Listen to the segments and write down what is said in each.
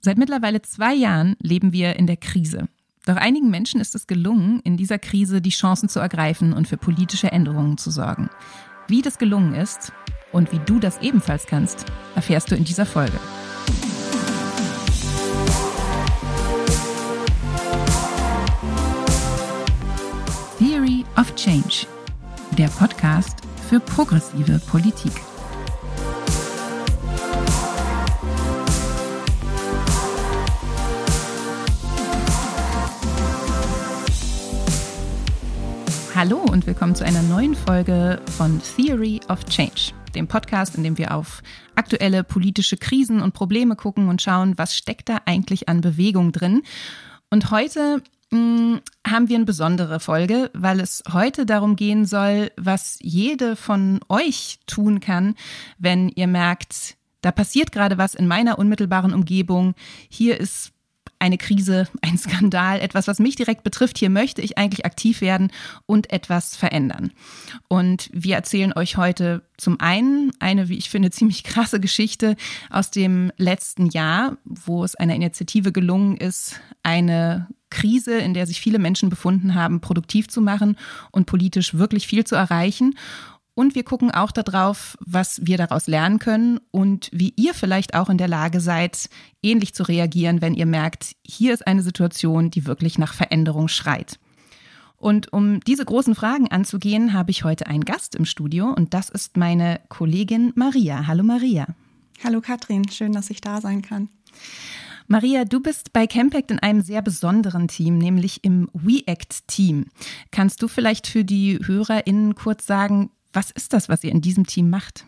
Seit mittlerweile zwei Jahren leben wir in der Krise. Doch einigen Menschen ist es gelungen, in dieser Krise die Chancen zu ergreifen und für politische Änderungen zu sorgen. Wie das gelungen ist und wie du das ebenfalls kannst, erfährst du in dieser Folge. Theory of Change, der Podcast für progressive Politik. Hallo und willkommen zu einer neuen Folge von Theory of Change, dem Podcast, in dem wir auf aktuelle politische Krisen und Probleme gucken und schauen, was steckt da eigentlich an Bewegung drin. Und heute mm, haben wir eine besondere Folge, weil es heute darum gehen soll, was jede von euch tun kann, wenn ihr merkt, da passiert gerade was in meiner unmittelbaren Umgebung. Hier ist eine Krise, ein Skandal, etwas, was mich direkt betrifft. Hier möchte ich eigentlich aktiv werden und etwas verändern. Und wir erzählen euch heute zum einen eine, wie ich finde, ziemlich krasse Geschichte aus dem letzten Jahr, wo es einer Initiative gelungen ist, eine Krise, in der sich viele Menschen befunden haben, produktiv zu machen und politisch wirklich viel zu erreichen. Und wir gucken auch darauf, was wir daraus lernen können und wie ihr vielleicht auch in der Lage seid, ähnlich zu reagieren, wenn ihr merkt, hier ist eine Situation, die wirklich nach Veränderung schreit. Und um diese großen Fragen anzugehen, habe ich heute einen Gast im Studio und das ist meine Kollegin Maria. Hallo Maria. Hallo Katrin, schön, dass ich da sein kann. Maria, du bist bei Campact in einem sehr besonderen Team, nämlich im WeAct-Team. Kannst du vielleicht für die HörerInnen kurz sagen, was ist das, was ihr in diesem Team macht?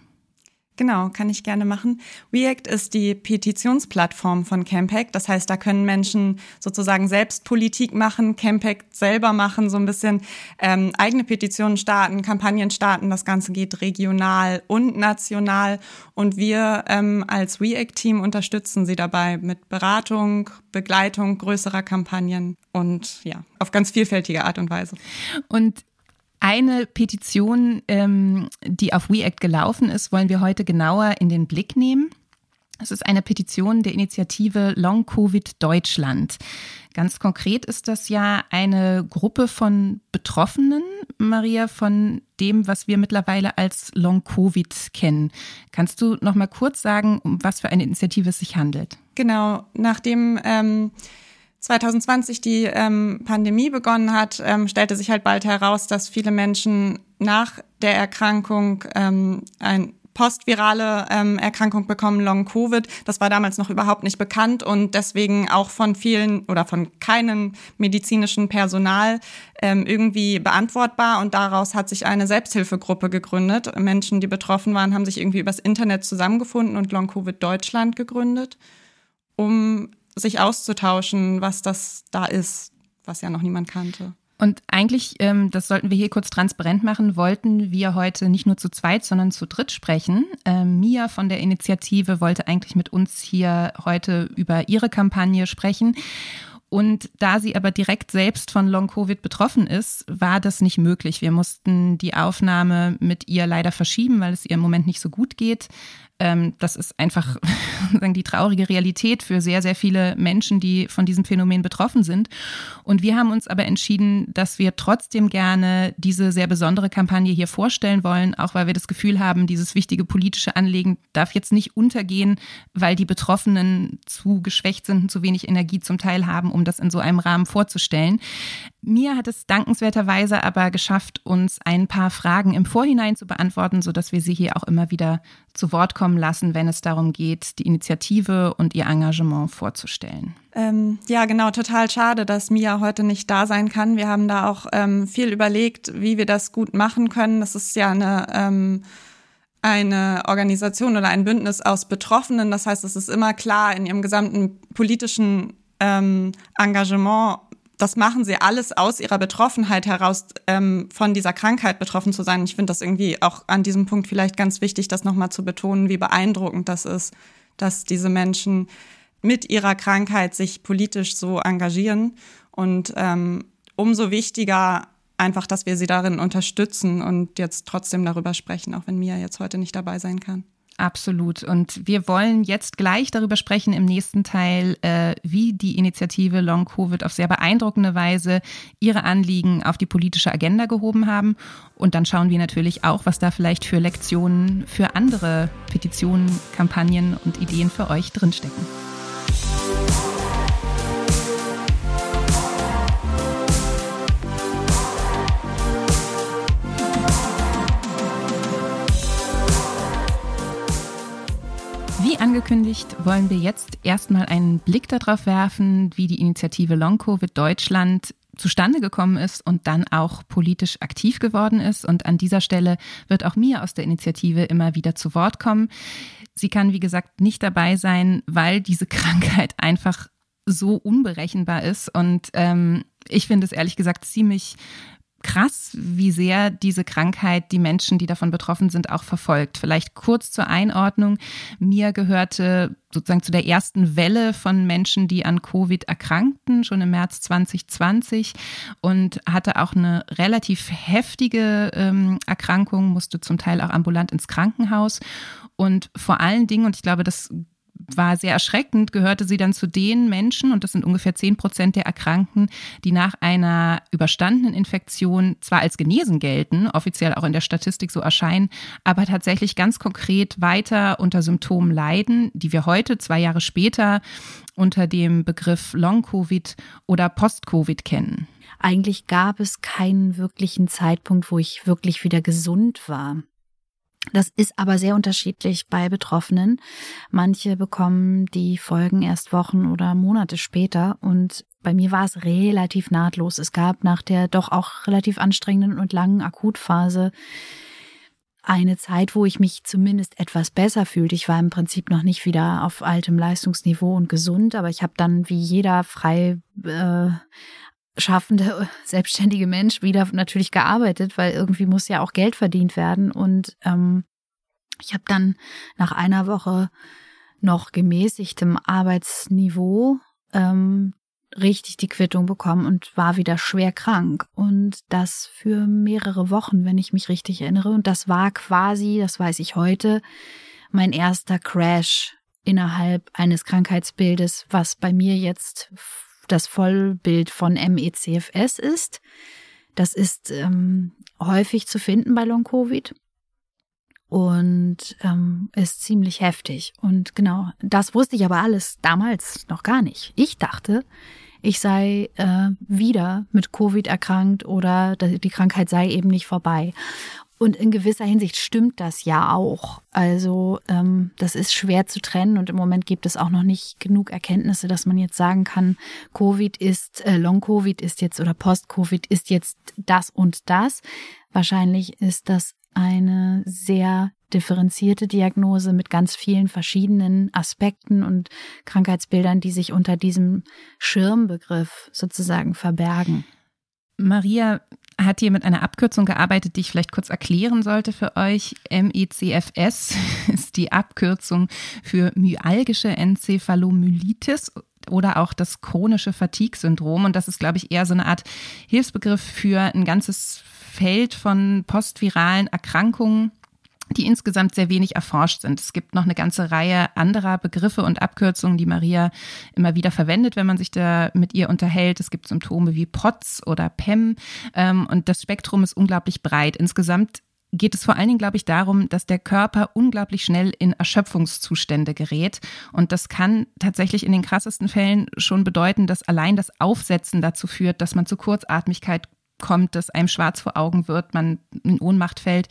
Genau, kann ich gerne machen. React ist die Petitionsplattform von Campact. Das heißt, da können Menschen sozusagen selbst Politik machen, Campact selber machen, so ein bisschen ähm, eigene Petitionen starten, Kampagnen starten. Das Ganze geht regional und national. Und wir ähm, als React-Team unterstützen sie dabei mit Beratung, Begleitung größerer Kampagnen und ja, auf ganz vielfältige Art und Weise. Und eine Petition, ähm, die auf WeAct gelaufen ist, wollen wir heute genauer in den Blick nehmen. Es ist eine Petition der Initiative Long Covid Deutschland. Ganz konkret ist das ja eine Gruppe von Betroffenen, Maria, von dem, was wir mittlerweile als Long Covid kennen. Kannst du noch mal kurz sagen, um was für eine Initiative es sich handelt? Genau, nachdem ähm 2020 die ähm, Pandemie begonnen hat, ähm, stellte sich halt bald heraus, dass viele Menschen nach der Erkrankung ähm, ein postvirale ähm, Erkrankung bekommen, Long Covid. Das war damals noch überhaupt nicht bekannt und deswegen auch von vielen oder von keinem medizinischen Personal ähm, irgendwie beantwortbar. Und daraus hat sich eine Selbsthilfegruppe gegründet. Menschen, die betroffen waren, haben sich irgendwie übers Internet zusammengefunden und Long Covid Deutschland gegründet, um sich auszutauschen, was das da ist, was ja noch niemand kannte. Und eigentlich, ähm, das sollten wir hier kurz transparent machen, wollten wir heute nicht nur zu zweit, sondern zu dritt sprechen. Ähm, Mia von der Initiative wollte eigentlich mit uns hier heute über ihre Kampagne sprechen. Und da sie aber direkt selbst von Long-Covid betroffen ist, war das nicht möglich. Wir mussten die Aufnahme mit ihr leider verschieben, weil es ihr im Moment nicht so gut geht. Ähm, das ist einfach die traurige Realität für sehr, sehr viele Menschen, die von diesem Phänomen betroffen sind. Und wir haben uns aber entschieden, dass wir trotzdem gerne diese sehr besondere Kampagne hier vorstellen wollen, auch weil wir das Gefühl haben, dieses wichtige politische Anliegen darf jetzt nicht untergehen, weil die Betroffenen zu geschwächt sind und zu wenig Energie zum Teil haben, um das in so einem Rahmen vorzustellen. Mir hat es dankenswerterweise aber geschafft, uns ein paar Fragen im Vorhinein zu beantworten, sodass wir sie hier auch immer wieder zu Wort kommen lassen, wenn es darum geht, die Initiative und ihr Engagement vorzustellen. Ähm, ja, genau, total schade, dass Mia heute nicht da sein kann. Wir haben da auch ähm, viel überlegt, wie wir das gut machen können. Das ist ja eine ähm, eine Organisation oder ein Bündnis aus Betroffenen. Das heißt, es ist immer klar in ihrem gesamten politischen ähm, Engagement das machen sie alles aus ihrer Betroffenheit heraus, ähm, von dieser Krankheit betroffen zu sein. Ich finde das irgendwie auch an diesem Punkt vielleicht ganz wichtig, das nochmal zu betonen, wie beeindruckend das ist, dass diese Menschen mit ihrer Krankheit sich politisch so engagieren. Und ähm, umso wichtiger einfach, dass wir sie darin unterstützen und jetzt trotzdem darüber sprechen, auch wenn Mia jetzt heute nicht dabei sein kann. Absolut. Und wir wollen jetzt gleich darüber sprechen im nächsten Teil, äh, wie die Initiative Long Covid auf sehr beeindruckende Weise ihre Anliegen auf die politische Agenda gehoben haben. Und dann schauen wir natürlich auch, was da vielleicht für Lektionen für andere Petitionen, Kampagnen und Ideen für euch drinstecken. Angekündigt, wollen wir jetzt erstmal einen Blick darauf werfen, wie die Initiative Long Covid Deutschland zustande gekommen ist und dann auch politisch aktiv geworden ist. Und an dieser Stelle wird auch mir aus der Initiative immer wieder zu Wort kommen. Sie kann, wie gesagt, nicht dabei sein, weil diese Krankheit einfach so unberechenbar ist. Und ähm, ich finde es ehrlich gesagt ziemlich krass, wie sehr diese Krankheit die Menschen, die davon betroffen sind, auch verfolgt. Vielleicht kurz zur Einordnung. Mir gehörte sozusagen zu der ersten Welle von Menschen, die an Covid erkrankten, schon im März 2020 und hatte auch eine relativ heftige ähm, Erkrankung, musste zum Teil auch ambulant ins Krankenhaus. Und vor allen Dingen, und ich glaube, das war sehr erschreckend, gehörte sie dann zu den Menschen, und das sind ungefähr zehn Prozent der Erkrankten, die nach einer überstandenen Infektion zwar als genesen gelten, offiziell auch in der Statistik so erscheinen, aber tatsächlich ganz konkret weiter unter Symptomen leiden, die wir heute, zwei Jahre später, unter dem Begriff Long-Covid oder Post-Covid kennen. Eigentlich gab es keinen wirklichen Zeitpunkt, wo ich wirklich wieder gesund war. Das ist aber sehr unterschiedlich bei Betroffenen. Manche bekommen die Folgen erst Wochen oder Monate später und bei mir war es relativ nahtlos. Es gab nach der doch auch relativ anstrengenden und langen Akutphase eine Zeit, wo ich mich zumindest etwas besser fühlte. Ich war im Prinzip noch nicht wieder auf altem Leistungsniveau und gesund, aber ich habe dann wie jeder frei äh, schaffende, selbstständige Mensch wieder natürlich gearbeitet, weil irgendwie muss ja auch Geld verdient werden. Und ähm, ich habe dann nach einer Woche noch gemäßigtem Arbeitsniveau ähm, richtig die Quittung bekommen und war wieder schwer krank. Und das für mehrere Wochen, wenn ich mich richtig erinnere. Und das war quasi, das weiß ich heute, mein erster Crash innerhalb eines Krankheitsbildes, was bei mir jetzt das Vollbild von MECFS ist. Das ist ähm, häufig zu finden bei Long-Covid und ähm, ist ziemlich heftig. Und genau, das wusste ich aber alles damals noch gar nicht. Ich dachte, ich sei äh, wieder mit Covid erkrankt oder die Krankheit sei eben nicht vorbei. Und in gewisser Hinsicht stimmt das ja auch. Also ähm, das ist schwer zu trennen und im Moment gibt es auch noch nicht genug Erkenntnisse, dass man jetzt sagen kann, Covid ist, äh, Long-Covid ist jetzt oder Post-Covid ist jetzt das und das. Wahrscheinlich ist das eine sehr differenzierte Diagnose mit ganz vielen verschiedenen Aspekten und Krankheitsbildern, die sich unter diesem Schirmbegriff sozusagen verbergen. Maria, hat hier mit einer Abkürzung gearbeitet, die ich vielleicht kurz erklären sollte für euch. MECFS ist die Abkürzung für myalgische Enzephalomyelitis oder auch das chronische Fatigue-Syndrom. Und das ist, glaube ich, eher so eine Art Hilfsbegriff für ein ganzes Feld von postviralen Erkrankungen die insgesamt sehr wenig erforscht sind. Es gibt noch eine ganze Reihe anderer Begriffe und Abkürzungen, die Maria immer wieder verwendet, wenn man sich da mit ihr unterhält. Es gibt Symptome wie POTS oder PEM ähm, und das Spektrum ist unglaublich breit. Insgesamt geht es vor allen Dingen, glaube ich, darum, dass der Körper unglaublich schnell in Erschöpfungszustände gerät. Und das kann tatsächlich in den krassesten Fällen schon bedeuten, dass allein das Aufsetzen dazu führt, dass man zu Kurzatmigkeit kommt, dass einem schwarz vor Augen wird, man in Ohnmacht fällt.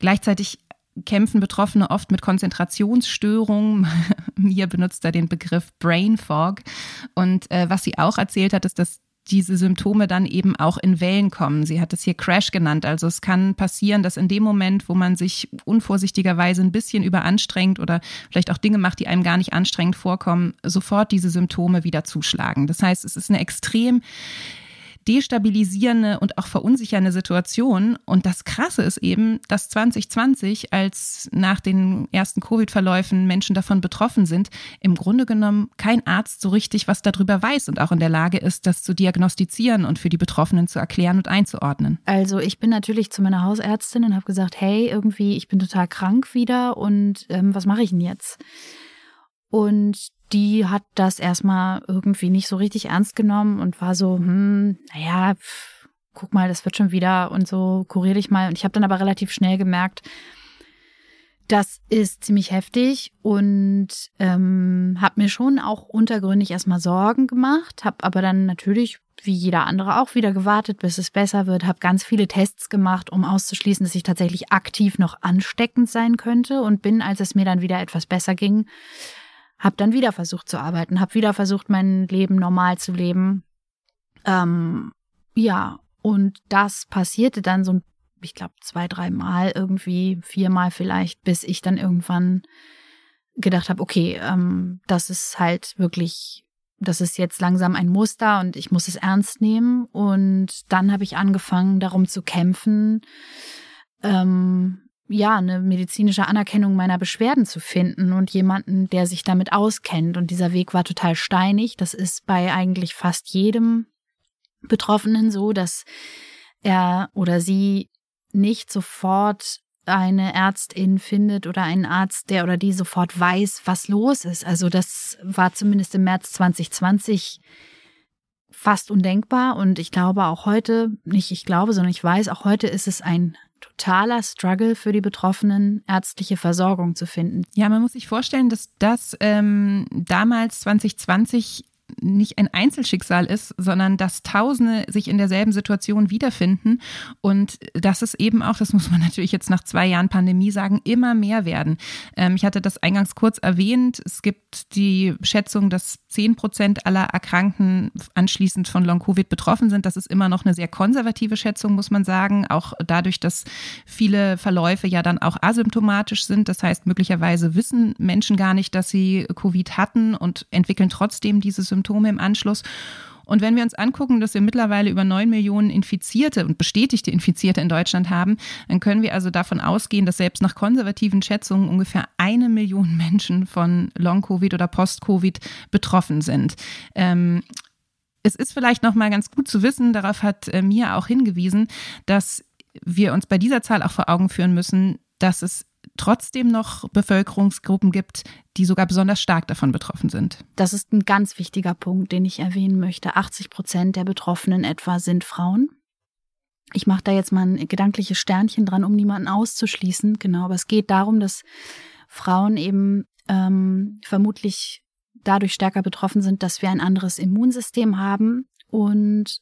Gleichzeitig kämpfen Betroffene oft mit Konzentrationsstörungen. Mir benutzt er den Begriff Brain Fog. Und äh, was sie auch erzählt hat, ist, dass diese Symptome dann eben auch in Wellen kommen. Sie hat es hier Crash genannt. Also es kann passieren, dass in dem Moment, wo man sich unvorsichtigerweise ein bisschen überanstrengt oder vielleicht auch Dinge macht, die einem gar nicht anstrengend vorkommen, sofort diese Symptome wieder zuschlagen. Das heißt, es ist eine extrem destabilisierende und auch verunsichernde Situation. Und das Krasse ist eben, dass 2020, als nach den ersten Covid-Verläufen Menschen davon betroffen sind, im Grunde genommen kein Arzt so richtig was darüber weiß und auch in der Lage ist, das zu diagnostizieren und für die Betroffenen zu erklären und einzuordnen. Also ich bin natürlich zu meiner Hausärztin und habe gesagt, hey, irgendwie, ich bin total krank wieder und ähm, was mache ich denn jetzt? Und die hat das erstmal irgendwie nicht so richtig ernst genommen und war so, hm, naja, pff, guck mal, das wird schon wieder und so, kurier dich mal. Und ich habe dann aber relativ schnell gemerkt, das ist ziemlich heftig und ähm, habe mir schon auch untergründig erstmal Sorgen gemacht, habe aber dann natürlich wie jeder andere auch wieder gewartet, bis es besser wird, habe ganz viele Tests gemacht, um auszuschließen, dass ich tatsächlich aktiv noch ansteckend sein könnte und bin, als es mir dann wieder etwas besser ging, habe dann wieder versucht zu arbeiten, habe wieder versucht, mein Leben normal zu leben. Ähm, ja, und das passierte dann so, ich glaube, zwei, dreimal irgendwie, viermal vielleicht, bis ich dann irgendwann gedacht habe, okay, ähm, das ist halt wirklich, das ist jetzt langsam ein Muster und ich muss es ernst nehmen. Und dann habe ich angefangen, darum zu kämpfen, ähm, ja, eine medizinische Anerkennung meiner Beschwerden zu finden und jemanden, der sich damit auskennt. Und dieser Weg war total steinig. Das ist bei eigentlich fast jedem Betroffenen so, dass er oder sie nicht sofort eine Ärztin findet oder einen Arzt, der oder die sofort weiß, was los ist. Also das war zumindest im März 2020 fast undenkbar und ich glaube auch heute, nicht ich glaube, sondern ich weiß, auch heute ist es ein totaler Struggle für die Betroffenen, ärztliche Versorgung zu finden. Ja, man muss sich vorstellen, dass das ähm, damals 2020 nicht ein Einzelschicksal ist, sondern dass Tausende sich in derselben Situation wiederfinden und dass es eben auch, das muss man natürlich jetzt nach zwei Jahren Pandemie sagen, immer mehr werden. Ähm, ich hatte das eingangs kurz erwähnt. Es gibt die Schätzung, dass zehn Prozent aller Erkrankten anschließend von Long-Covid betroffen sind. Das ist immer noch eine sehr konservative Schätzung, muss man sagen. Auch dadurch, dass viele Verläufe ja dann auch asymptomatisch sind. Das heißt, möglicherweise wissen Menschen gar nicht, dass sie Covid hatten und entwickeln trotzdem diese Symptome Symptome im Anschluss. Und wenn wir uns angucken, dass wir mittlerweile über neun Millionen Infizierte und bestätigte Infizierte in Deutschland haben, dann können wir also davon ausgehen, dass selbst nach konservativen Schätzungen ungefähr eine Million Menschen von Long-Covid oder Post-Covid betroffen sind. Ähm, es ist vielleicht noch mal ganz gut zu wissen, darauf hat äh, Mia auch hingewiesen, dass wir uns bei dieser Zahl auch vor Augen führen müssen, dass es trotzdem noch Bevölkerungsgruppen gibt, die sogar besonders stark davon betroffen sind. Das ist ein ganz wichtiger Punkt, den ich erwähnen möchte. 80 Prozent der Betroffenen etwa sind Frauen. Ich mache da jetzt mal ein gedankliches Sternchen dran, um niemanden auszuschließen. Genau, aber es geht darum, dass Frauen eben ähm, vermutlich dadurch stärker betroffen sind, dass wir ein anderes Immunsystem haben und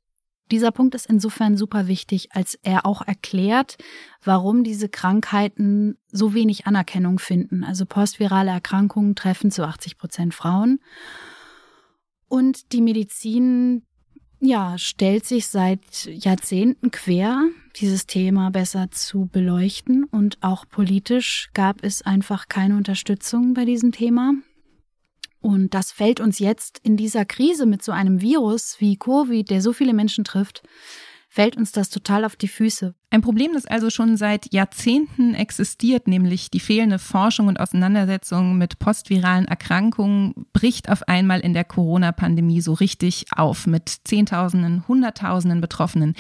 dieser Punkt ist insofern super wichtig, als er auch erklärt, warum diese Krankheiten so wenig Anerkennung finden. Also postvirale Erkrankungen treffen zu 80 Prozent Frauen. Und die Medizin, ja, stellt sich seit Jahrzehnten quer, dieses Thema besser zu beleuchten. Und auch politisch gab es einfach keine Unterstützung bei diesem Thema. Und das fällt uns jetzt in dieser Krise mit so einem Virus wie Covid, der so viele Menschen trifft, fällt uns das total auf die Füße. Ein Problem, das also schon seit Jahrzehnten existiert, nämlich die fehlende Forschung und Auseinandersetzung mit postviralen Erkrankungen, bricht auf einmal in der Corona-Pandemie so richtig auf mit Zehntausenden, Hunderttausenden Betroffenen,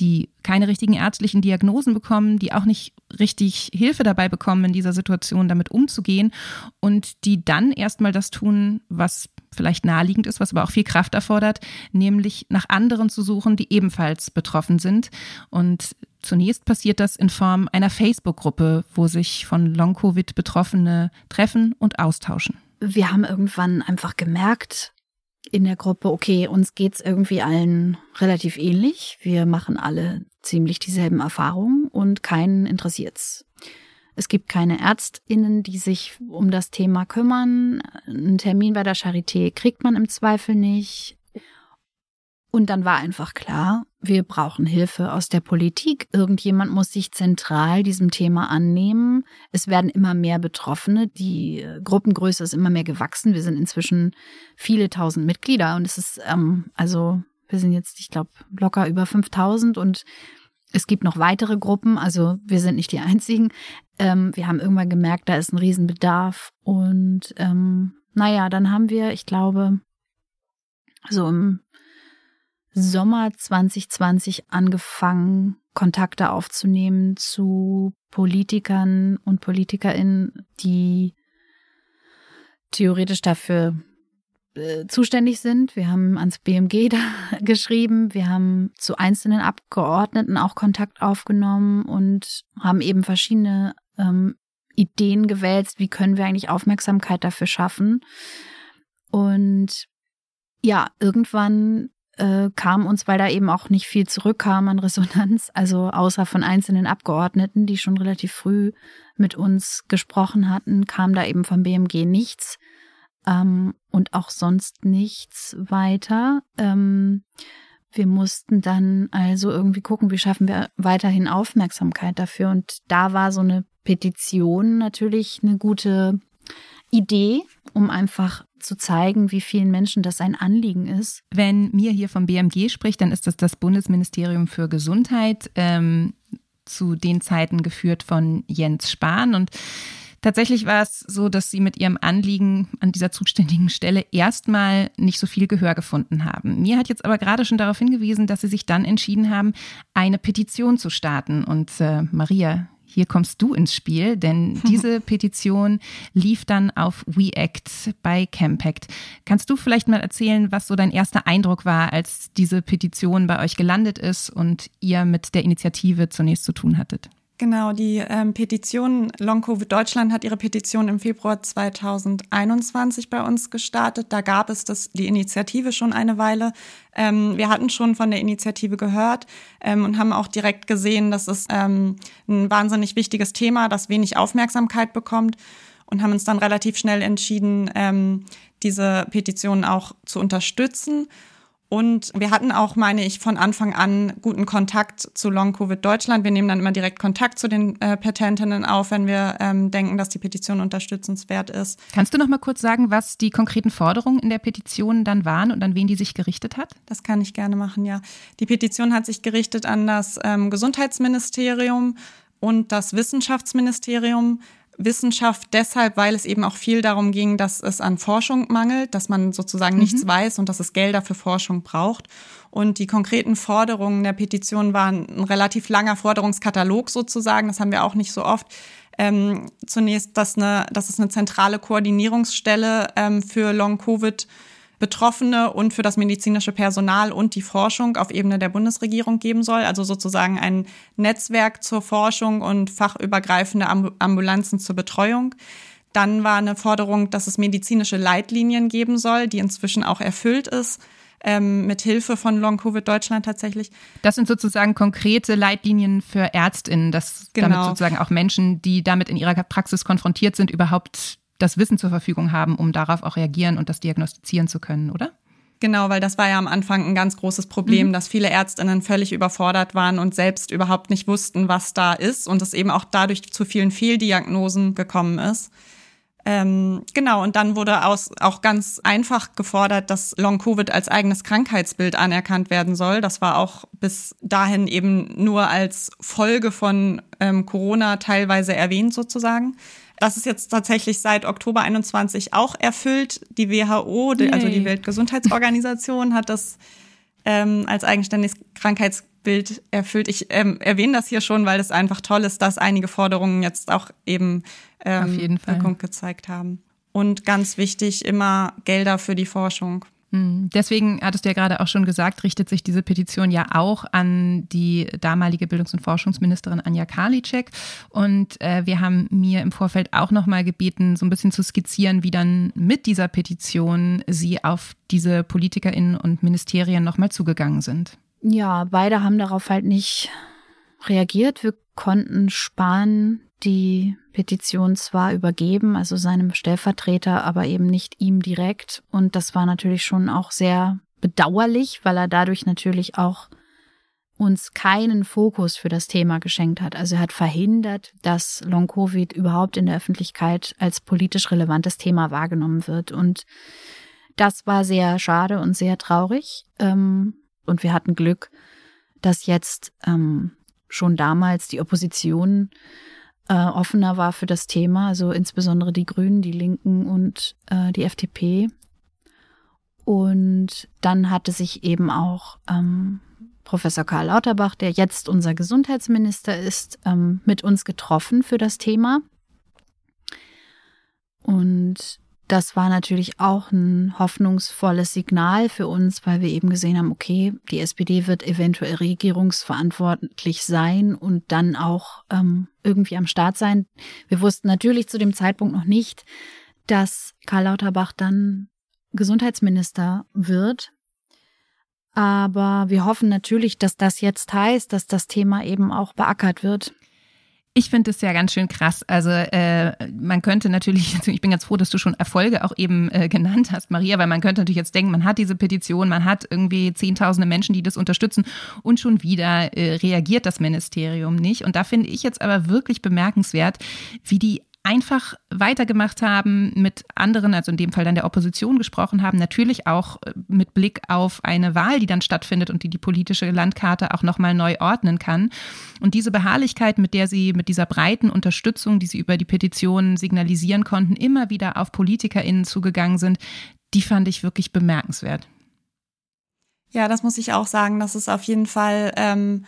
die keine richtigen ärztlichen Diagnosen bekommen, die auch nicht richtig Hilfe dabei bekommen, in dieser Situation damit umzugehen und die dann erstmal das tun, was vielleicht naheliegend ist, was aber auch viel Kraft erfordert, nämlich nach anderen zu suchen, die ebenfalls betroffen sind. Und zunächst passiert das in Form einer Facebook-Gruppe, wo sich von Long-Covid Betroffene treffen und austauschen. Wir haben irgendwann einfach gemerkt, in der Gruppe, okay, uns geht's irgendwie allen relativ ähnlich. Wir machen alle ziemlich dieselben Erfahrungen und keinen interessiert's. Es gibt keine Ärztinnen, die sich um das Thema kümmern. Einen Termin bei der Charité kriegt man im Zweifel nicht. Und dann war einfach klar, wir brauchen Hilfe aus der Politik. Irgendjemand muss sich zentral diesem Thema annehmen. Es werden immer mehr Betroffene. Die Gruppengröße ist immer mehr gewachsen. Wir sind inzwischen viele tausend Mitglieder und es ist ähm, also Wir sind jetzt, ich glaube, locker über 5000 und es gibt noch weitere Gruppen, also wir sind nicht die einzigen. Ähm, wir haben irgendwann gemerkt, da ist ein Riesenbedarf. Und ähm, naja, dann haben wir, ich glaube, so im Sommer 2020 angefangen, Kontakte aufzunehmen zu Politikern und PolitikerInnen, die theoretisch dafür äh, zuständig sind. Wir haben ans BMG da geschrieben. Wir haben zu einzelnen Abgeordneten auch Kontakt aufgenommen und haben eben verschiedene ähm, Ideen gewälzt. Wie können wir eigentlich Aufmerksamkeit dafür schaffen? Und ja, irgendwann äh, kam uns, weil da eben auch nicht viel zurückkam an Resonanz, also außer von einzelnen Abgeordneten, die schon relativ früh mit uns gesprochen hatten, kam da eben vom BMG nichts ähm, und auch sonst nichts weiter. Ähm, wir mussten dann also irgendwie gucken, wie schaffen wir weiterhin Aufmerksamkeit dafür. Und da war so eine Petition natürlich eine gute Idee, um einfach zu zeigen, wie vielen Menschen das ein Anliegen ist. Wenn mir hier vom BMG spricht, dann ist das das Bundesministerium für Gesundheit, ähm, zu den Zeiten geführt von Jens Spahn. Und Tatsächlich war es so, dass sie mit ihrem Anliegen an dieser zuständigen Stelle erstmal nicht so viel Gehör gefunden haben. Mir hat jetzt aber gerade schon darauf hingewiesen, dass sie sich dann entschieden haben, eine Petition zu starten. Und äh, Maria, hier kommst du ins Spiel, denn diese Petition lief dann auf WeAct bei Campact. Kannst du vielleicht mal erzählen, was so dein erster Eindruck war, als diese Petition bei euch gelandet ist und ihr mit der Initiative zunächst zu tun hattet? Genau, die ähm, Petition Long Covid Deutschland hat ihre Petition im Februar 2021 bei uns gestartet. Da gab es das, die Initiative schon eine Weile. Ähm, wir hatten schon von der Initiative gehört ähm, und haben auch direkt gesehen, dass es ähm, ein wahnsinnig wichtiges Thema, das wenig Aufmerksamkeit bekommt und haben uns dann relativ schnell entschieden, ähm, diese Petition auch zu unterstützen und wir hatten auch, meine ich, von Anfang an guten Kontakt zu Long Covid Deutschland. Wir nehmen dann immer direkt Kontakt zu den äh, Petentinnen auf, wenn wir ähm, denken, dass die Petition unterstützenswert ist. Kannst du noch mal kurz sagen, was die konkreten Forderungen in der Petition dann waren und an wen die sich gerichtet hat? Das kann ich gerne machen, ja. Die Petition hat sich gerichtet an das ähm, Gesundheitsministerium und das Wissenschaftsministerium. Wissenschaft deshalb, weil es eben auch viel darum ging, dass es an Forschung mangelt, dass man sozusagen mhm. nichts weiß und dass es Gelder für Forschung braucht. Und die konkreten Forderungen der Petition waren ein relativ langer Forderungskatalog sozusagen. Das haben wir auch nicht so oft. Ähm, zunächst, dass, eine, dass es eine zentrale Koordinierungsstelle ähm, für Long-Covid Betroffene und für das medizinische Personal und die Forschung auf Ebene der Bundesregierung geben soll. Also sozusagen ein Netzwerk zur Forschung und fachübergreifende Ambulanzen zur Betreuung. Dann war eine Forderung, dass es medizinische Leitlinien geben soll, die inzwischen auch erfüllt ist. Ähm, mit Hilfe von Long Covid Deutschland tatsächlich. Das sind sozusagen konkrete Leitlinien für Ärztinnen, dass genau. damit sozusagen auch Menschen, die damit in ihrer Praxis konfrontiert sind, überhaupt das Wissen zur Verfügung haben, um darauf auch reagieren und das diagnostizieren zu können, oder? Genau, weil das war ja am Anfang ein ganz großes Problem, mhm. dass viele Ärztinnen völlig überfordert waren und selbst überhaupt nicht wussten, was da ist und es eben auch dadurch zu vielen Fehldiagnosen gekommen ist. Ähm, genau, und dann wurde aus, auch ganz einfach gefordert, dass Long-Covid als eigenes Krankheitsbild anerkannt werden soll. Das war auch bis dahin eben nur als Folge von ähm, Corona teilweise erwähnt sozusagen. Das ist jetzt tatsächlich seit Oktober 21 auch erfüllt. Die WHO, die, also die Weltgesundheitsorganisation, hat das ähm, als eigenständiges Krankheitsbild erfüllt. Ich ähm, erwähne das hier schon, weil es einfach toll ist, dass einige Forderungen jetzt auch eben ähm, Wirkung gezeigt haben. Und ganz wichtig, immer Gelder für die Forschung. Hm, deswegen hattest du ja gerade auch schon gesagt, richtet sich diese Petition ja auch an die damalige Bildungs- und Forschungsministerin Anja Karliczek. Und äh, wir haben mir im Vorfeld auch nochmal gebeten, so ein bisschen zu skizzieren, wie dann mit dieser Petition sie auf diese PolitikerInnen und Ministerien nochmal zugegangen sind. Ja, beide haben darauf halt nicht reagiert. Wir konnten Spahn die Petition zwar übergeben, also seinem Stellvertreter, aber eben nicht ihm direkt. Und das war natürlich schon auch sehr bedauerlich, weil er dadurch natürlich auch uns keinen Fokus für das Thema geschenkt hat. Also er hat verhindert, dass Long-Covid überhaupt in der Öffentlichkeit als politisch relevantes Thema wahrgenommen wird. Und das war sehr schade und sehr traurig. Ähm, Und wir hatten Glück, dass jetzt ähm, schon damals die Opposition äh, offener war für das Thema, also insbesondere die Grünen, die Linken und äh, die FDP. Und dann hatte sich eben auch ähm, Professor Karl Lauterbach, der jetzt unser Gesundheitsminister ist, ähm, mit uns getroffen für das Thema. Und das war natürlich auch ein hoffnungsvolles Signal für uns, weil wir eben gesehen haben, okay, die SPD wird eventuell regierungsverantwortlich sein und dann auch ähm, irgendwie am Start sein. Wir wussten natürlich zu dem Zeitpunkt noch nicht, dass Karl Lauterbach dann Gesundheitsminister wird. Aber wir hoffen natürlich, dass das jetzt heißt, dass das Thema eben auch beackert wird. Ich finde es ja ganz schön krass. Also äh, man könnte natürlich, ich bin ganz froh, dass du schon Erfolge auch eben äh, genannt hast, Maria, weil man könnte natürlich jetzt denken, man hat diese Petition, man hat irgendwie zehntausende Menschen, die das unterstützen und schon wieder äh, reagiert das Ministerium nicht. Und da finde ich jetzt aber wirklich bemerkenswert, wie die einfach weitergemacht haben, mit anderen, also in dem Fall dann der Opposition gesprochen haben, natürlich auch äh, mit Blick auf eine Wahl, die dann stattfindet und die die politische Landkarte auch nochmal neu ordnen kann. Und diese Beharrlichkeit, mit der sie mit dieser breiten Unterstützung, die sie über die Petition signalisieren konnten, immer wieder auf PolitikerInnen zugegangen sind, die fand ich wirklich bemerkenswert. Ja, das muss ich auch sagen. Das ist auf jeden Fall ähm,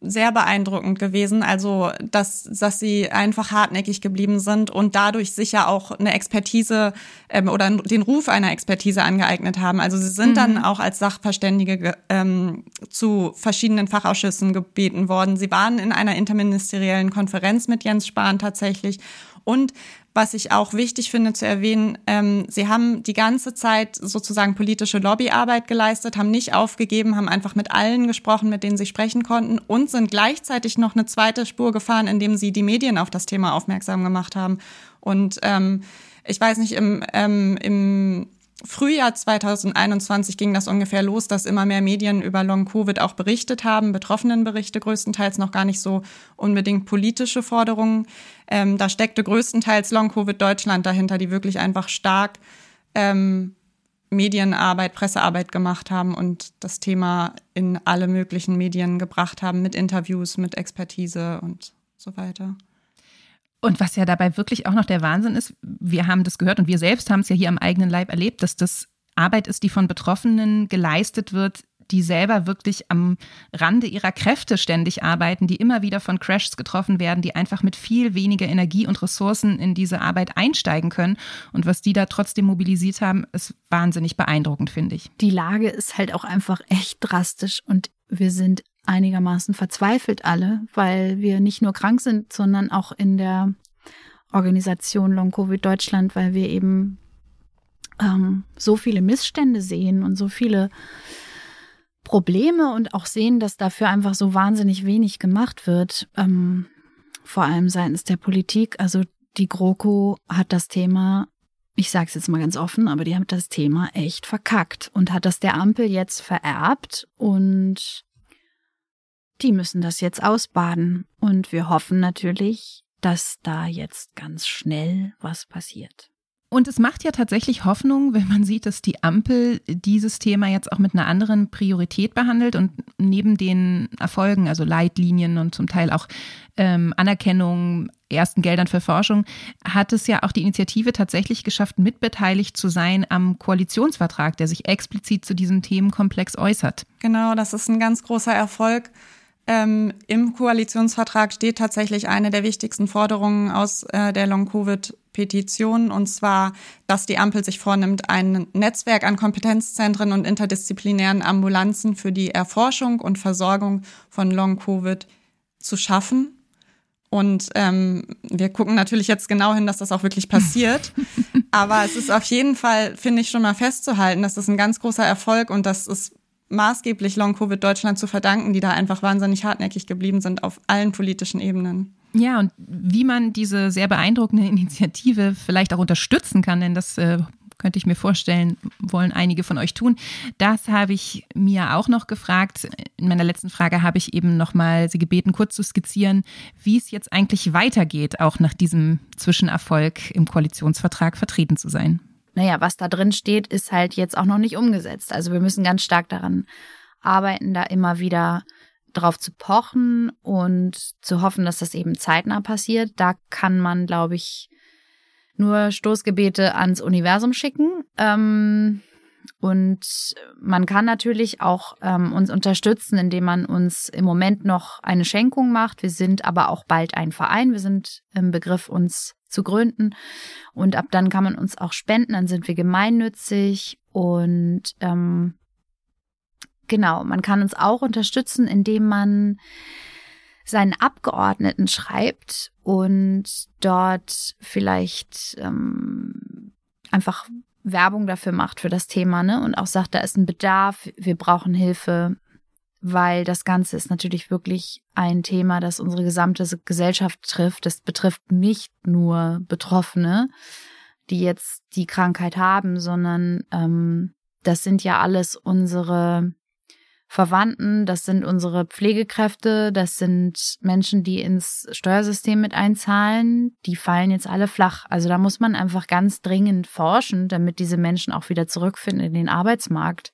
sehr beeindruckend gewesen. Also, dass, dass sie einfach hartnäckig geblieben sind und dadurch sicher auch eine Expertise ähm, oder den Ruf einer Expertise angeeignet haben. Also sie sind mhm. dann auch als Sachverständige ähm, zu verschiedenen Fachausschüssen gebeten worden. Sie waren in einer interministeriellen Konferenz mit Jens Spahn tatsächlich. Und was ich auch wichtig finde zu erwähnen, ähm, sie haben die ganze Zeit sozusagen politische Lobbyarbeit geleistet, haben nicht aufgegeben, haben einfach mit allen gesprochen, mit denen sie sprechen konnten und sind gleichzeitig noch eine zweite Spur gefahren, indem sie die Medien auf das Thema aufmerksam gemacht haben. Und ähm, ich weiß nicht, im, ähm, im Frühjahr 2021 ging das ungefähr los, dass immer mehr Medien über Long-Covid auch berichtet haben, Betroffenenberichte größtenteils noch gar nicht so unbedingt politische Forderungen. Ähm, da steckte größtenteils Long-Covid Deutschland dahinter, die wirklich einfach stark ähm, Medienarbeit, Pressearbeit gemacht haben und das Thema in alle möglichen Medien gebracht haben mit Interviews, mit Expertise und so weiter. Und was ja dabei wirklich auch noch der Wahnsinn ist, wir haben das gehört und wir selbst haben es ja hier am eigenen Leib erlebt, dass das Arbeit ist, die von Betroffenen geleistet wird, die selber wirklich am Rande ihrer Kräfte ständig arbeiten, die immer wieder von Crashs getroffen werden, die einfach mit viel weniger Energie und Ressourcen in diese Arbeit einsteigen können. Und was die da trotzdem mobilisiert haben, ist wahnsinnig beeindruckend, finde ich. Die Lage ist halt auch einfach echt drastisch und wir sind einigermaßen verzweifelt alle, weil wir nicht nur krank sind, sondern auch in der Organisation Long Covid Deutschland, weil wir eben ähm, so viele Missstände sehen und so viele Probleme und auch sehen, dass dafür einfach so wahnsinnig wenig gemacht wird, ähm, vor allem seitens der Politik. Also die GroKo hat das Thema, ich sage es jetzt mal ganz offen, aber die hat das Thema echt verkackt und hat das der Ampel jetzt vererbt und die müssen das jetzt ausbaden. Und wir hoffen natürlich, dass da jetzt ganz schnell was passiert. Und es macht ja tatsächlich Hoffnung, wenn man sieht, dass die Ampel dieses Thema jetzt auch mit einer anderen Priorität behandelt und neben den Erfolgen, also Leitlinien und zum Teil auch ähm, Anerkennung, ersten Geldern für Forschung, hat es ja auch die Initiative tatsächlich geschafft, mitbeteiligt zu sein am Koalitionsvertrag, der sich explizit zu diesem Themenkomplex äußert. Genau, das ist ein ganz großer Erfolg. Ähm, Im Koalitionsvertrag steht tatsächlich eine der wichtigsten Forderungen aus äh, der Long-Covid-Petition, und zwar, dass die Ampel sich vornimmt, ein Netzwerk an Kompetenzzentren und interdisziplinären Ambulanzen für die Erforschung und Versorgung von Long-Covid zu schaffen. Und ähm, wir gucken natürlich jetzt genau hin, dass das auch wirklich passiert. Aber es ist auf jeden Fall, finde ich, schon mal festzuhalten, dass das ein ganz großer Erfolg und dass es maßgeblich Long-Covid Deutschland zu verdanken, die da einfach wahnsinnig hartnäckig geblieben sind auf allen politischen Ebenen. Ja, und wie man diese sehr beeindruckende Initiative vielleicht auch unterstützen kann, denn das äh, könnte ich mir vorstellen, wollen einige von euch tun. Das habe ich mir auch noch gefragt. In meiner letzten Frage habe ich eben nochmal Sie gebeten, kurz zu skizzieren, wie es jetzt eigentlich weitergeht, auch nach diesem Zwischenerfolg im Koalitionsvertrag vertreten zu sein naja, was da drin steht, ist halt jetzt auch noch nicht umgesetzt. Also wir müssen ganz stark daran arbeiten da immer wieder drauf zu pochen und zu hoffen, dass das eben zeitnah passiert. Da kann man, glaube ich, nur Stoßgebete ans Universum schicken. Ähm, und man kann natürlich auch ähm, uns unterstützen, indem man uns im Moment noch eine Schenkung macht. Wir sind aber auch bald ein Verein. Wir sind im Begriff, uns zu gründen. Und ab dann kann man uns auch spenden. Dann sind wir gemeinnützig. Und ähm, genau, man kann uns auch unterstützen, indem man seinen Abgeordneten schreibt und dort vielleicht ähm, einfach Werbung dafür macht für das Thema, ne? Und auch sagt, da ist ein Bedarf, wir brauchen Hilfe, weil das Ganze ist natürlich wirklich ein Thema, das unsere gesamte Gesellschaft trifft. Das betrifft nicht nur Betroffene, die jetzt die Krankheit haben, sondern ähm, das sind ja alles unsere Verwandten, das sind unsere Pflegekräfte, das sind Menschen, die ins Steuersystem mit einzahlen, die fallen jetzt alle flach. Also da muss man einfach ganz dringend forschen, damit diese Menschen auch wieder zurückfinden in den Arbeitsmarkt.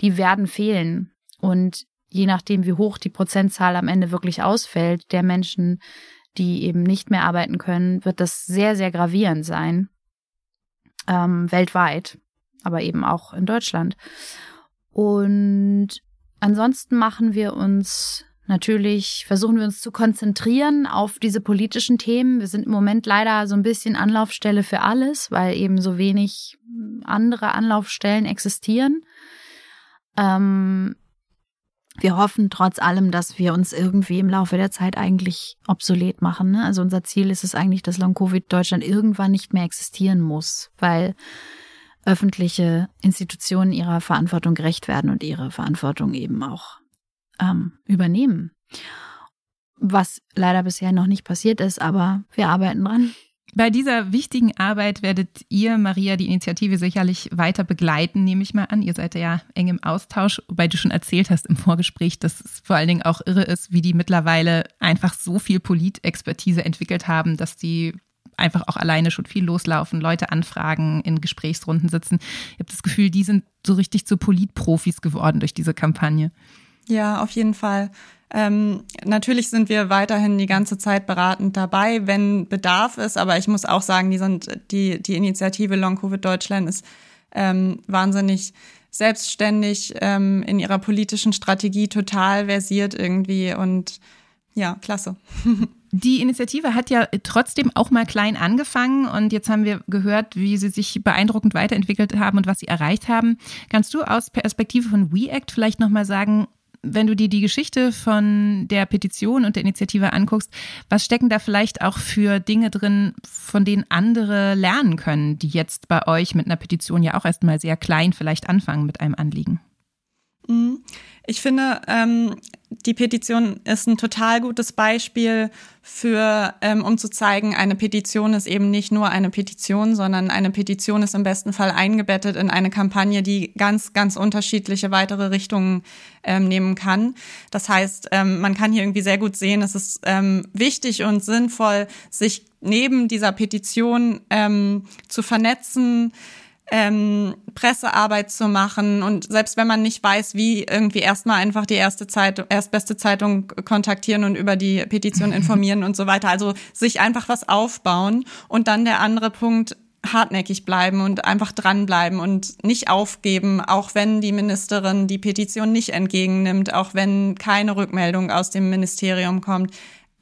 Die werden fehlen. Und je nachdem, wie hoch die Prozentzahl am Ende wirklich ausfällt, der Menschen, die eben nicht mehr arbeiten können, wird das sehr, sehr gravierend sein. Ähm, weltweit, aber eben auch in Deutschland. Und Ansonsten machen wir uns natürlich, versuchen wir uns zu konzentrieren auf diese politischen Themen. Wir sind im Moment leider so ein bisschen Anlaufstelle für alles, weil eben so wenig andere Anlaufstellen existieren. Ähm, wir hoffen trotz allem, dass wir uns irgendwie im Laufe der Zeit eigentlich obsolet machen. Ne? Also unser Ziel ist es eigentlich, dass Long-Covid Deutschland irgendwann nicht mehr existieren muss, weil öffentliche Institutionen ihrer Verantwortung gerecht werden und ihre Verantwortung eben auch ähm, übernehmen. Was leider bisher noch nicht passiert ist, aber wir arbeiten dran. Bei dieser wichtigen Arbeit werdet ihr, Maria, die Initiative sicherlich weiter begleiten, nehme ich mal an. Ihr seid ja eng im Austausch, wobei du schon erzählt hast im Vorgespräch, dass es vor allen Dingen auch irre ist, wie die mittlerweile einfach so viel Politexpertise entwickelt haben, dass die einfach auch alleine schon viel loslaufen, Leute anfragen, in Gesprächsrunden sitzen. Ich habe das Gefühl, die sind so richtig zu Politprofis geworden durch diese Kampagne. Ja, auf jeden Fall. Ähm, natürlich sind wir weiterhin die ganze Zeit beratend dabei, wenn Bedarf ist. Aber ich muss auch sagen, die sind die die Initiative Long Covid Deutschland ist ähm, wahnsinnig selbstständig ähm, in ihrer politischen Strategie total versiert irgendwie und ja, klasse. Die Initiative hat ja trotzdem auch mal klein angefangen und jetzt haben wir gehört, wie sie sich beeindruckend weiterentwickelt haben und was sie erreicht haben. Kannst du aus Perspektive von WeAct vielleicht nochmal sagen, wenn du dir die Geschichte von der Petition und der Initiative anguckst, was stecken da vielleicht auch für Dinge drin, von denen andere lernen können, die jetzt bei euch mit einer Petition ja auch erstmal sehr klein vielleicht anfangen mit einem Anliegen? Mhm. Ich finde, ähm, die Petition ist ein total gutes Beispiel für, ähm, um zu zeigen, eine Petition ist eben nicht nur eine Petition, sondern eine Petition ist im besten Fall eingebettet in eine Kampagne, die ganz, ganz unterschiedliche weitere Richtungen ähm, nehmen kann. Das heißt, ähm, man kann hier irgendwie sehr gut sehen, es ist ähm, wichtig und sinnvoll, sich neben dieser Petition ähm, zu vernetzen, ähm, Pressearbeit zu machen und selbst wenn man nicht weiß, wie irgendwie erstmal einfach die erste Zeitung, erstbeste Zeitung kontaktieren und über die Petition informieren und so weiter. Also sich einfach was aufbauen und dann der andere Punkt hartnäckig bleiben und einfach dranbleiben und nicht aufgeben, auch wenn die Ministerin die Petition nicht entgegennimmt, auch wenn keine Rückmeldung aus dem Ministerium kommt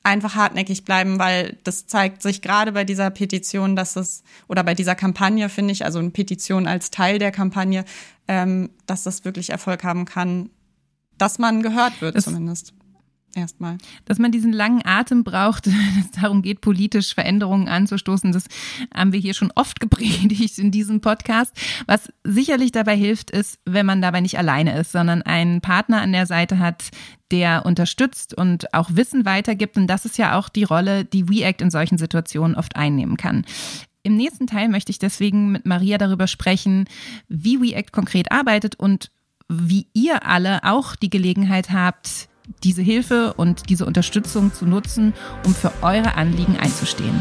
einfach hartnäckig bleiben, weil das zeigt sich gerade bei dieser Petition, dass es, oder bei dieser Kampagne, finde ich, also eine Petition als Teil der Kampagne, ähm, dass das wirklich Erfolg haben kann, dass man gehört wird das zumindest erstmal. Dass man diesen langen Atem braucht, dass es darum geht, politisch Veränderungen anzustoßen, das haben wir hier schon oft gepredigt in diesem Podcast. Was sicherlich dabei hilft, ist, wenn man dabei nicht alleine ist, sondern einen Partner an der Seite hat, der unterstützt und auch Wissen weitergibt. Und das ist ja auch die Rolle, die WeAct in solchen Situationen oft einnehmen kann. Im nächsten Teil möchte ich deswegen mit Maria darüber sprechen, wie WeAct konkret arbeitet und wie ihr alle auch die Gelegenheit habt, diese Hilfe und diese Unterstützung zu nutzen, um für eure Anliegen einzustehen.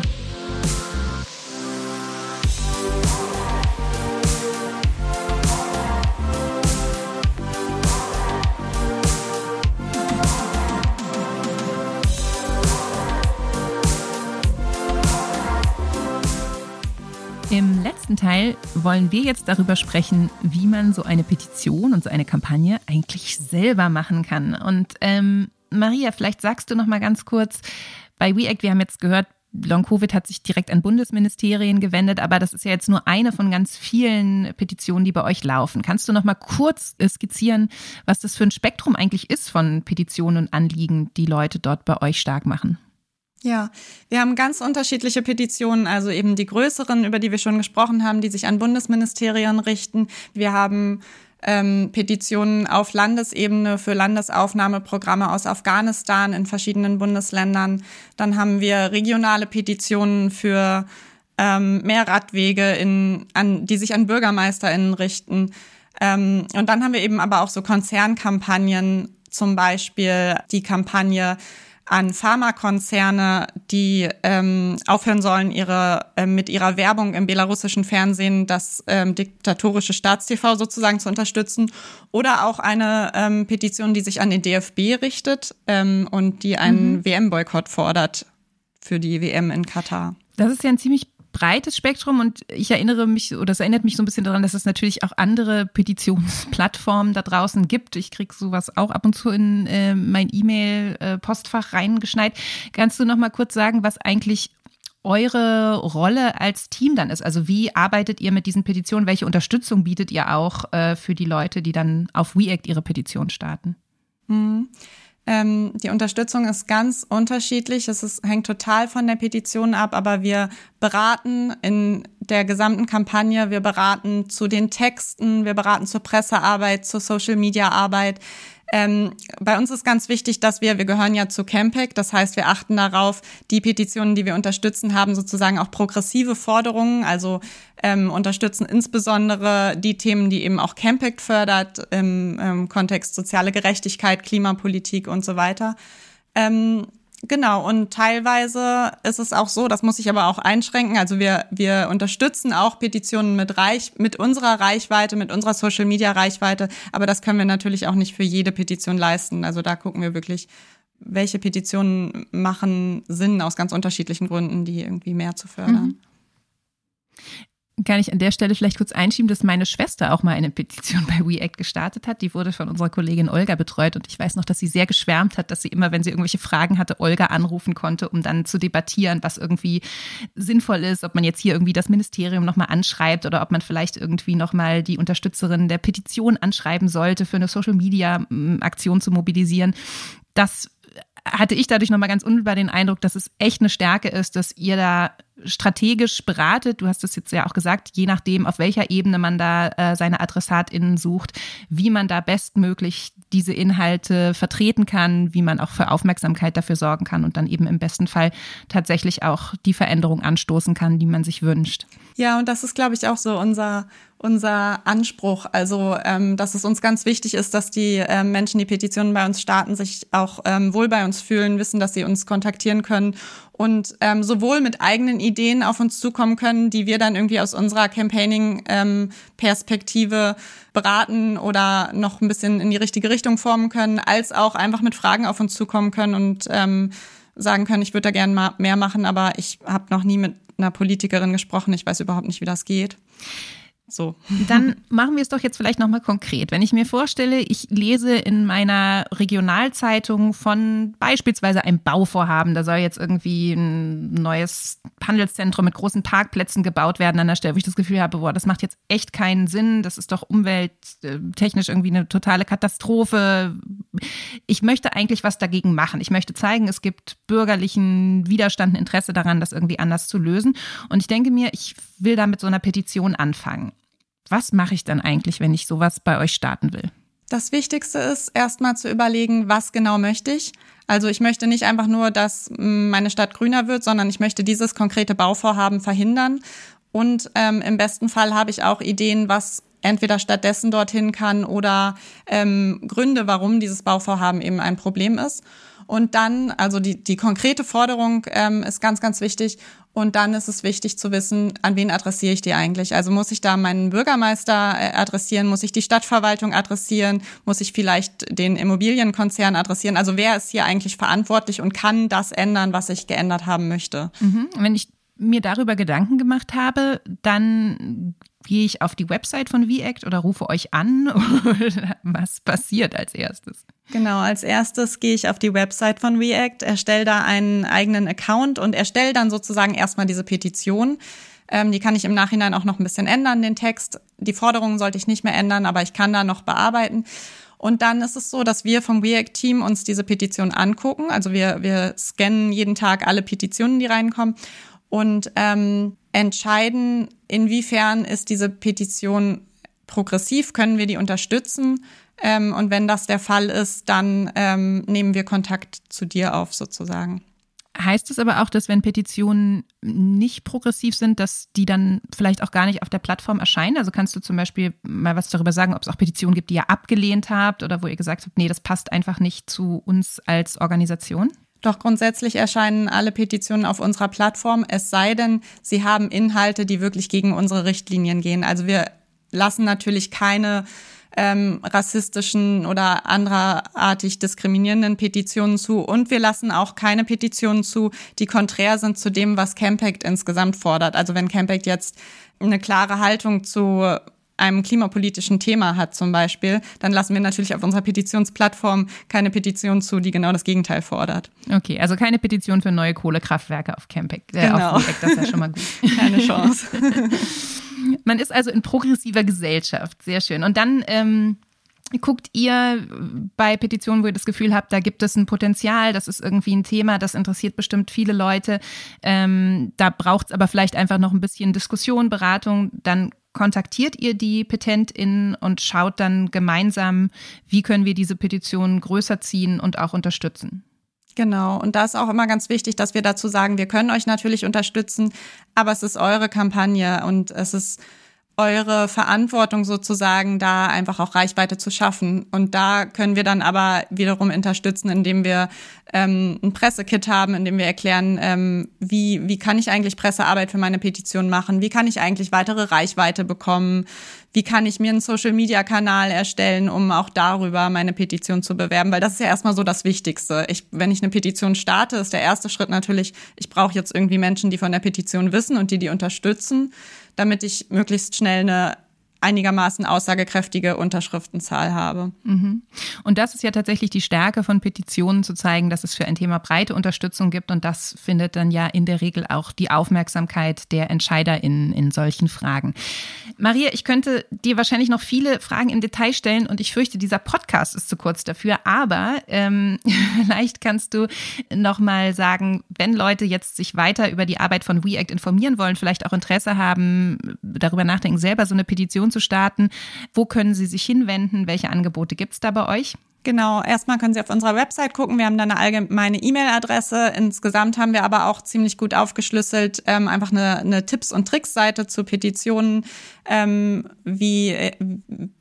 Teil wollen wir jetzt darüber sprechen, wie man so eine Petition und so eine Kampagne eigentlich selber machen kann. Und ähm, Maria, vielleicht sagst du noch mal ganz kurz, bei WeAct, wir haben jetzt gehört, Long-Covid hat sich direkt an Bundesministerien gewendet, aber das ist ja jetzt nur eine von ganz vielen Petitionen, die bei euch laufen. Kannst du noch mal kurz äh, skizzieren, was das für ein Spektrum eigentlich ist von Petitionen und Anliegen, die Leute dort bei euch stark machen? Ja, wir haben ganz unterschiedliche Petitionen, also eben die größeren, über die wir schon gesprochen haben, die sich an Bundesministerien richten. Wir haben ähm, Petitionen auf Landesebene für Landesaufnahmeprogramme aus Afghanistan in verschiedenen Bundesländern. Dann haben wir regionale Petitionen für ähm, mehr Radwege, in, an, die sich an BürgermeisterInnen richten. Ähm, und dann haben wir eben aber auch so Konzernkampagnen, zum Beispiel die Kampagne an Pharmakonzerne, die ähm, aufhören sollen, ihre äh, mit ihrer Werbung im belarussischen Fernsehen das ähm, diktatorische Staatstv sozusagen zu unterstützen, oder auch eine ähm, Petition, die sich an den DFB richtet ähm, und die einen mhm. WM-Boykott fordert für die WM in Katar. Das ist ja ein ziemlich breites Spektrum und ich erinnere mich, oder es erinnert mich so ein bisschen daran, dass es natürlich auch andere Petitionsplattformen da draußen gibt. Ich kriege sowas auch ab und zu in äh, mein E-Mail-Postfach reingeschneit. Kannst du noch mal kurz sagen, was eigentlich eure Rolle als Team dann ist? Also wie arbeitet ihr mit diesen Petitionen? Welche Unterstützung bietet ihr auch äh, für die Leute, die dann auf WeAct ihre Petition starten? Mhm. Ähm, die Unterstützung ist ganz unterschiedlich. Es ist, hängt total von der Petition ab, aber wir beraten in der gesamten Kampagne. Wir beraten zu den Texten, wir beraten zur Pressearbeit, zur Social-Media-Arbeit. Ähm, bei uns ist ganz wichtig, dass wir, wir gehören ja zu Campact, das heißt, wir achten darauf, die Petitionen, die wir unterstützen, haben sozusagen auch progressive Forderungen, also ähm, unterstützen insbesondere die Themen, die eben auch Campact fördert, im, im Kontext soziale Gerechtigkeit, Klimapolitik und so weiter. Ähm, Genau, und teilweise ist es auch so, das muss ich aber auch einschränken. Also wir, wir unterstützen auch Petitionen mit Reich, mit unserer Reichweite, mit unserer Social Media Reichweite, aber das können wir natürlich auch nicht für jede Petition leisten. Also da gucken wir wirklich, welche Petitionen machen Sinn aus ganz unterschiedlichen Gründen, die irgendwie mehr zu fördern. Mhm kann ich an der Stelle vielleicht kurz einschieben, dass meine Schwester auch mal eine Petition bei WeAct gestartet hat. Die wurde von unserer Kollegin Olga betreut und ich weiß noch, dass sie sehr geschwärmt hat, dass sie immer, wenn sie irgendwelche Fragen hatte, Olga anrufen konnte, um dann zu debattieren, was irgendwie sinnvoll ist, ob man jetzt hier irgendwie das Ministerium nochmal anschreibt oder ob man vielleicht irgendwie nochmal die Unterstützerin der Petition anschreiben sollte, für eine Social-Media-Aktion zu mobilisieren. Das hatte ich dadurch nochmal ganz unmittelbar den Eindruck, dass es echt eine Stärke ist, dass ihr da strategisch beratet. Du hast es jetzt ja auch gesagt, je nachdem, auf welcher Ebene man da äh, seine AdressatInnen sucht, wie man da bestmöglich diese Inhalte vertreten kann, wie man auch für Aufmerksamkeit dafür sorgen kann und dann eben im besten Fall tatsächlich auch die Veränderung anstoßen kann, die man sich wünscht. Ja, und das ist, glaube ich, auch so unser unser Anspruch. Also, ähm, dass es uns ganz wichtig ist, dass die ähm, Menschen, die Petitionen bei uns starten, sich auch ähm, wohl bei uns fühlen, wissen, dass sie uns kontaktieren können und ähm, sowohl mit eigenen Ideen auf uns zukommen können, die wir dann irgendwie aus unserer Campaigning-Perspektive ähm, beraten oder noch ein bisschen in die richtige Richtung formen können, als auch einfach mit Fragen auf uns zukommen können und ähm, sagen können, ich würde da gerne mehr machen, aber ich habe noch nie mit einer Politikerin gesprochen, ich weiß überhaupt nicht, wie das geht. So. Dann machen wir es doch jetzt vielleicht nochmal konkret. Wenn ich mir vorstelle, ich lese in meiner Regionalzeitung von beispielsweise einem Bauvorhaben, da soll jetzt irgendwie ein neues Handelszentrum mit großen Parkplätzen gebaut werden an der Stelle, wo ich das Gefühl habe, boah, das macht jetzt echt keinen Sinn, das ist doch umwelttechnisch irgendwie eine totale Katastrophe. Ich möchte eigentlich was dagegen machen. Ich möchte zeigen, es gibt bürgerlichen Widerstand, Interesse daran, das irgendwie anders zu lösen. Und ich denke mir, ich will da mit so einer Petition anfangen. Was mache ich dann eigentlich, wenn ich sowas bei euch starten will? Das Wichtigste ist erstmal zu überlegen, was genau möchte ich. Also ich möchte nicht einfach nur, dass mm, meine Stadt grüner wird, sondern ich möchte dieses konkrete Bauvorhaben verhindern. Und ähm, im besten Fall habe ich auch Ideen, was entweder stattdessen dorthin kann oder ähm, Gründe, warum dieses Bauvorhaben eben ein Problem ist. Und dann, also die, die konkrete Forderung ähm, ist ganz, ganz wichtig. Und dann ist es wichtig zu wissen, an wen adressiere ich die eigentlich? Also muss ich da meinen Bürgermeister äh, adressieren? Muss ich die Stadtverwaltung adressieren? Muss ich vielleicht den Immobilienkonzern adressieren? Also wer ist hier eigentlich verantwortlich und kann das ändern, was ich geändert haben möchte? Mhm. Wenn ich mir darüber Gedanken gemacht habe, dann gehe ich auf die Website von VACT oder rufe euch an was passiert als erstes? Genau, als erstes gehe ich auf die Website von React, erstelle da einen eigenen Account und erstelle dann sozusagen erstmal diese Petition. Ähm, die kann ich im Nachhinein auch noch ein bisschen ändern, den Text. Die Forderungen sollte ich nicht mehr ändern, aber ich kann da noch bearbeiten. Und dann ist es so, dass wir vom React-Team uns diese Petition angucken. Also wir, wir scannen jeden Tag alle Petitionen, die reinkommen und ähm, entscheiden, inwiefern ist diese Petition progressiv, können wir die unterstützen. Ähm, und wenn das der Fall ist, dann ähm, nehmen wir Kontakt zu dir auf sozusagen. Heißt es aber auch, dass wenn Petitionen nicht progressiv sind, dass die dann vielleicht auch gar nicht auf der Plattform erscheinen? Also kannst du zum Beispiel mal was darüber sagen, ob es auch Petitionen gibt, die ihr abgelehnt habt oder wo ihr gesagt habt, nee, das passt einfach nicht zu uns als Organisation? Doch grundsätzlich erscheinen alle Petitionen auf unserer Plattform, es sei denn, sie haben Inhalte, die wirklich gegen unsere Richtlinien gehen. Also wir lassen natürlich keine ähm, rassistischen oder anderartig diskriminierenden Petitionen zu. Und wir lassen auch keine Petitionen zu, die konträr sind zu dem, was Campact insgesamt fordert. Also wenn Campact jetzt eine klare Haltung zu einem klimapolitischen Thema hat zum Beispiel, dann lassen wir natürlich auf unserer Petitionsplattform keine Petition zu, die genau das Gegenteil fordert. Okay, also keine Petition für neue Kohlekraftwerke auf Campact. Äh, genau. Auf das ist ja schon mal gut. keine Chance. Man ist also in progressiver Gesellschaft. Sehr schön. Und dann ähm, guckt ihr bei Petitionen, wo ihr das Gefühl habt, da gibt es ein Potenzial, das ist irgendwie ein Thema, das interessiert bestimmt viele Leute. Ähm, da braucht es aber vielleicht einfach noch ein bisschen Diskussion, Beratung. Dann kontaktiert ihr die PetentInnen und schaut dann gemeinsam, wie können wir diese Petition größer ziehen und auch unterstützen. Genau, und da ist auch immer ganz wichtig, dass wir dazu sagen, wir können euch natürlich unterstützen, aber es ist eure Kampagne und es ist eure Verantwortung sozusagen, da einfach auch Reichweite zu schaffen. Und da können wir dann aber wiederum unterstützen, indem wir ähm, ein Pressekit haben, indem wir erklären, ähm, wie, wie kann ich eigentlich Pressearbeit für meine Petition machen, wie kann ich eigentlich weitere Reichweite bekommen, wie kann ich mir einen Social-Media-Kanal erstellen, um auch darüber meine Petition zu bewerben, weil das ist ja erstmal so das Wichtigste. Ich, wenn ich eine Petition starte, ist der erste Schritt natürlich, ich brauche jetzt irgendwie Menschen, die von der Petition wissen und die die unterstützen damit ich möglichst schnell eine einigermaßen aussagekräftige Unterschriftenzahl habe. Mhm. Und das ist ja tatsächlich die Stärke von Petitionen zu zeigen, dass es für ein Thema breite Unterstützung gibt und das findet dann ja in der Regel auch die Aufmerksamkeit der EntscheiderInnen in solchen Fragen. Maria, ich könnte dir wahrscheinlich noch viele Fragen im Detail stellen und ich fürchte, dieser Podcast ist zu kurz dafür, aber ähm, vielleicht kannst du noch mal sagen, wenn Leute jetzt sich weiter über die Arbeit von WeAct informieren wollen, vielleicht auch Interesse haben, darüber nachdenken, selber so eine Petition zu starten. Wo können Sie sich hinwenden? Welche Angebote gibt es da bei euch? Genau, erstmal können Sie auf unserer Website gucken. Wir haben da eine allgemeine E-Mail-Adresse. Insgesamt haben wir aber auch ziemlich gut aufgeschlüsselt, ähm, einfach eine, eine Tipps- und Tricks-Seite zu Petitionen. Ähm, wie äh,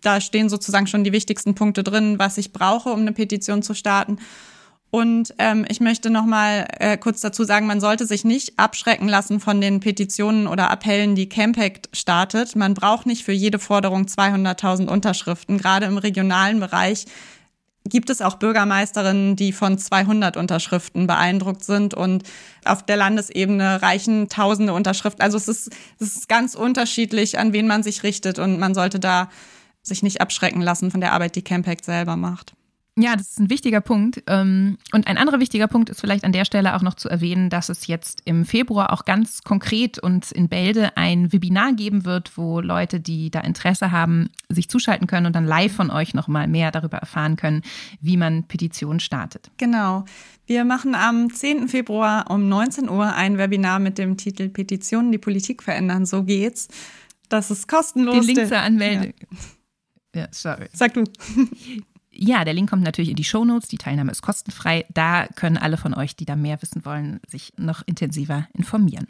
da stehen sozusagen schon die wichtigsten Punkte drin, was ich brauche, um eine Petition zu starten. Und ähm, ich möchte noch mal äh, kurz dazu sagen, man sollte sich nicht abschrecken lassen von den Petitionen oder Appellen, die Campact startet. Man braucht nicht für jede Forderung 200.000 Unterschriften. Gerade im regionalen Bereich gibt es auch Bürgermeisterinnen, die von 200 Unterschriften beeindruckt sind und auf der Landesebene reichen tausende Unterschriften. Also es ist, es ist ganz unterschiedlich, an wen man sich richtet und man sollte da sich nicht abschrecken lassen von der Arbeit, die Campact selber macht. Ja, das ist ein wichtiger Punkt. Ähm, und ein anderer wichtiger Punkt ist vielleicht an der Stelle auch noch zu erwähnen, dass es jetzt im Februar auch ganz konkret und in Bälde ein Webinar geben wird, wo Leute, die da Interesse haben, sich zuschalten können und dann live von euch nochmal mehr darüber erfahren können, wie man Petitionen startet. Genau. Wir machen am 10. Februar um 19 Uhr ein Webinar mit dem Titel Petitionen, die Politik verändern. So geht's. Das ist kostenlos. Den Link zur Anmeldung. Ja. ja, sorry. Sag du. Ja, der Link kommt natürlich in die Show Notes. Die Teilnahme ist kostenfrei. Da können alle von euch, die da mehr wissen wollen, sich noch intensiver informieren.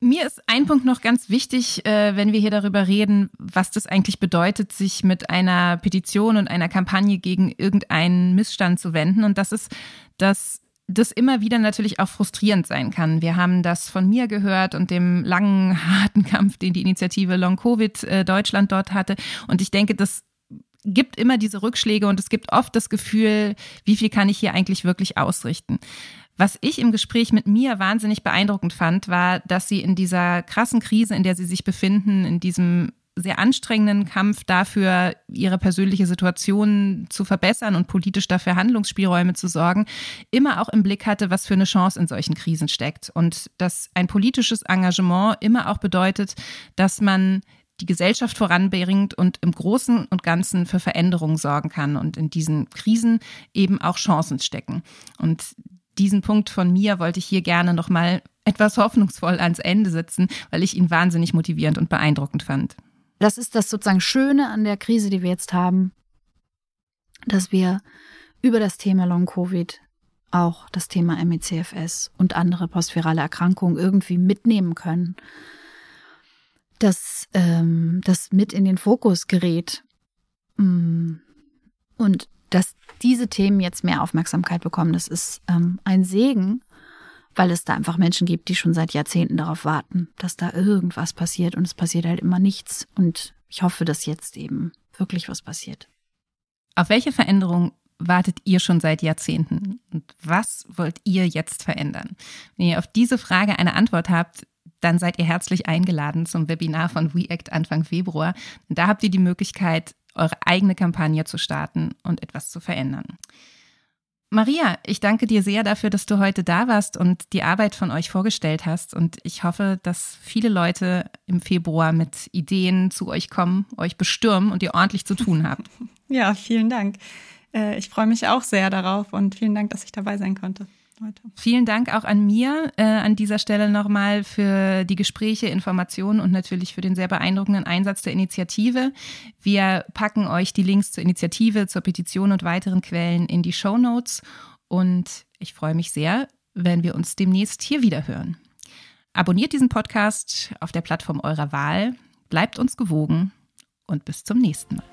Mir ist ein Punkt noch ganz wichtig, äh, wenn wir hier darüber reden, was das eigentlich bedeutet, sich mit einer Petition und einer Kampagne gegen irgendeinen Missstand zu wenden. Und das ist, dass das immer wieder natürlich auch frustrierend sein kann. Wir haben das von mir gehört und dem langen, harten Kampf, den die Initiative Long Covid äh, Deutschland dort hatte. Und ich denke, das gibt immer diese Rückschläge und es gibt oft das Gefühl, wie viel kann ich hier eigentlich wirklich ausrichten. Was ich im Gespräch mit Mia wahnsinnig beeindruckend fand, war, dass sie in dieser krassen Krise, in der sie sich befinden, in diesem sehr anstrengenden Kampf dafür, ihre persönliche Situation zu verbessern und politisch dafür Handlungsspielräume zu sorgen, immer auch im Blick hatte, was für eine Chance in solchen Krisen steckt. Und dass ein politisches Engagement immer auch bedeutet, dass man die Gesellschaft voranbringt und im Großen und Ganzen für Veränderungen sorgen kann und in diesen Krisen eben auch Chancen stecken. Und diesen Punkt von mir wollte ich hier gerne nochmal etwas hoffnungsvoll ans Ende setzen, weil ich ihn wahnsinnig motivierend und beeindruckend fand. Das ist das sozusagen Schöne an der Krise, die wir jetzt haben, dass wir über das Thema Long-Covid auch das Thema MECFS und andere postvirale Erkrankungen irgendwie mitnehmen können. Dass ähm, das mit in den Fokus gerät. Mm. Und dass diese Themen jetzt mehr Aufmerksamkeit bekommen, das ist ähm, ein Segen weil es da einfach Menschen gibt, die schon seit Jahrzehnten darauf warten, dass da irgendwas passiert und es passiert halt immer nichts. Und ich hoffe, dass jetzt eben wirklich was passiert. Auf welche Veränderung wartet ihr schon seit Jahrzehnten? Und was wollt ihr jetzt verändern? Wenn ihr auf diese Frage eine Antwort habt, dann seid ihr herzlich eingeladen zum Webinar von WeAct Anfang Februar. Da habt ihr die Möglichkeit, eure eigene Kampagne zu starten und etwas zu verändern. Maria, ich danke dir sehr dafür, dass du heute da warst und die Arbeit von euch vorgestellt hast. Und ich hoffe, dass viele Leute im Februar mit Ideen zu euch kommen, euch bestürmen und ihr ordentlich zu tun habt. Ja, vielen Dank. Äh, ich freue mich auch sehr darauf und vielen Dank, dass ich dabei sein konnte heute. Vielen Dank auch an mir äh, an dieser Stelle nochmal für die Gespräche, Informationen und natürlich für den sehr beeindruckenden Einsatz der Initiative. Wir packen euch die Links zur Initiative, zur Petition und weiteren Quellen in die Show Notes und ich freue mich sehr, wenn wir uns demnächst hier wieder hören. Abonniert diesen Podcast auf der Plattform eurer Wahl, bleibt uns gewogen und bis zum nächsten Mal.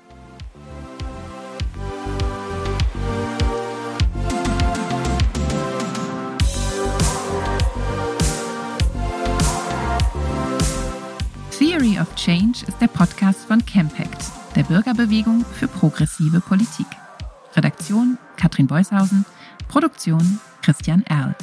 Theory of Change ist der Podcast von Campact, der Bürgerbewegung für progressive Politik. Redaktion Katrin Beushausen, Produktion Christian Erl.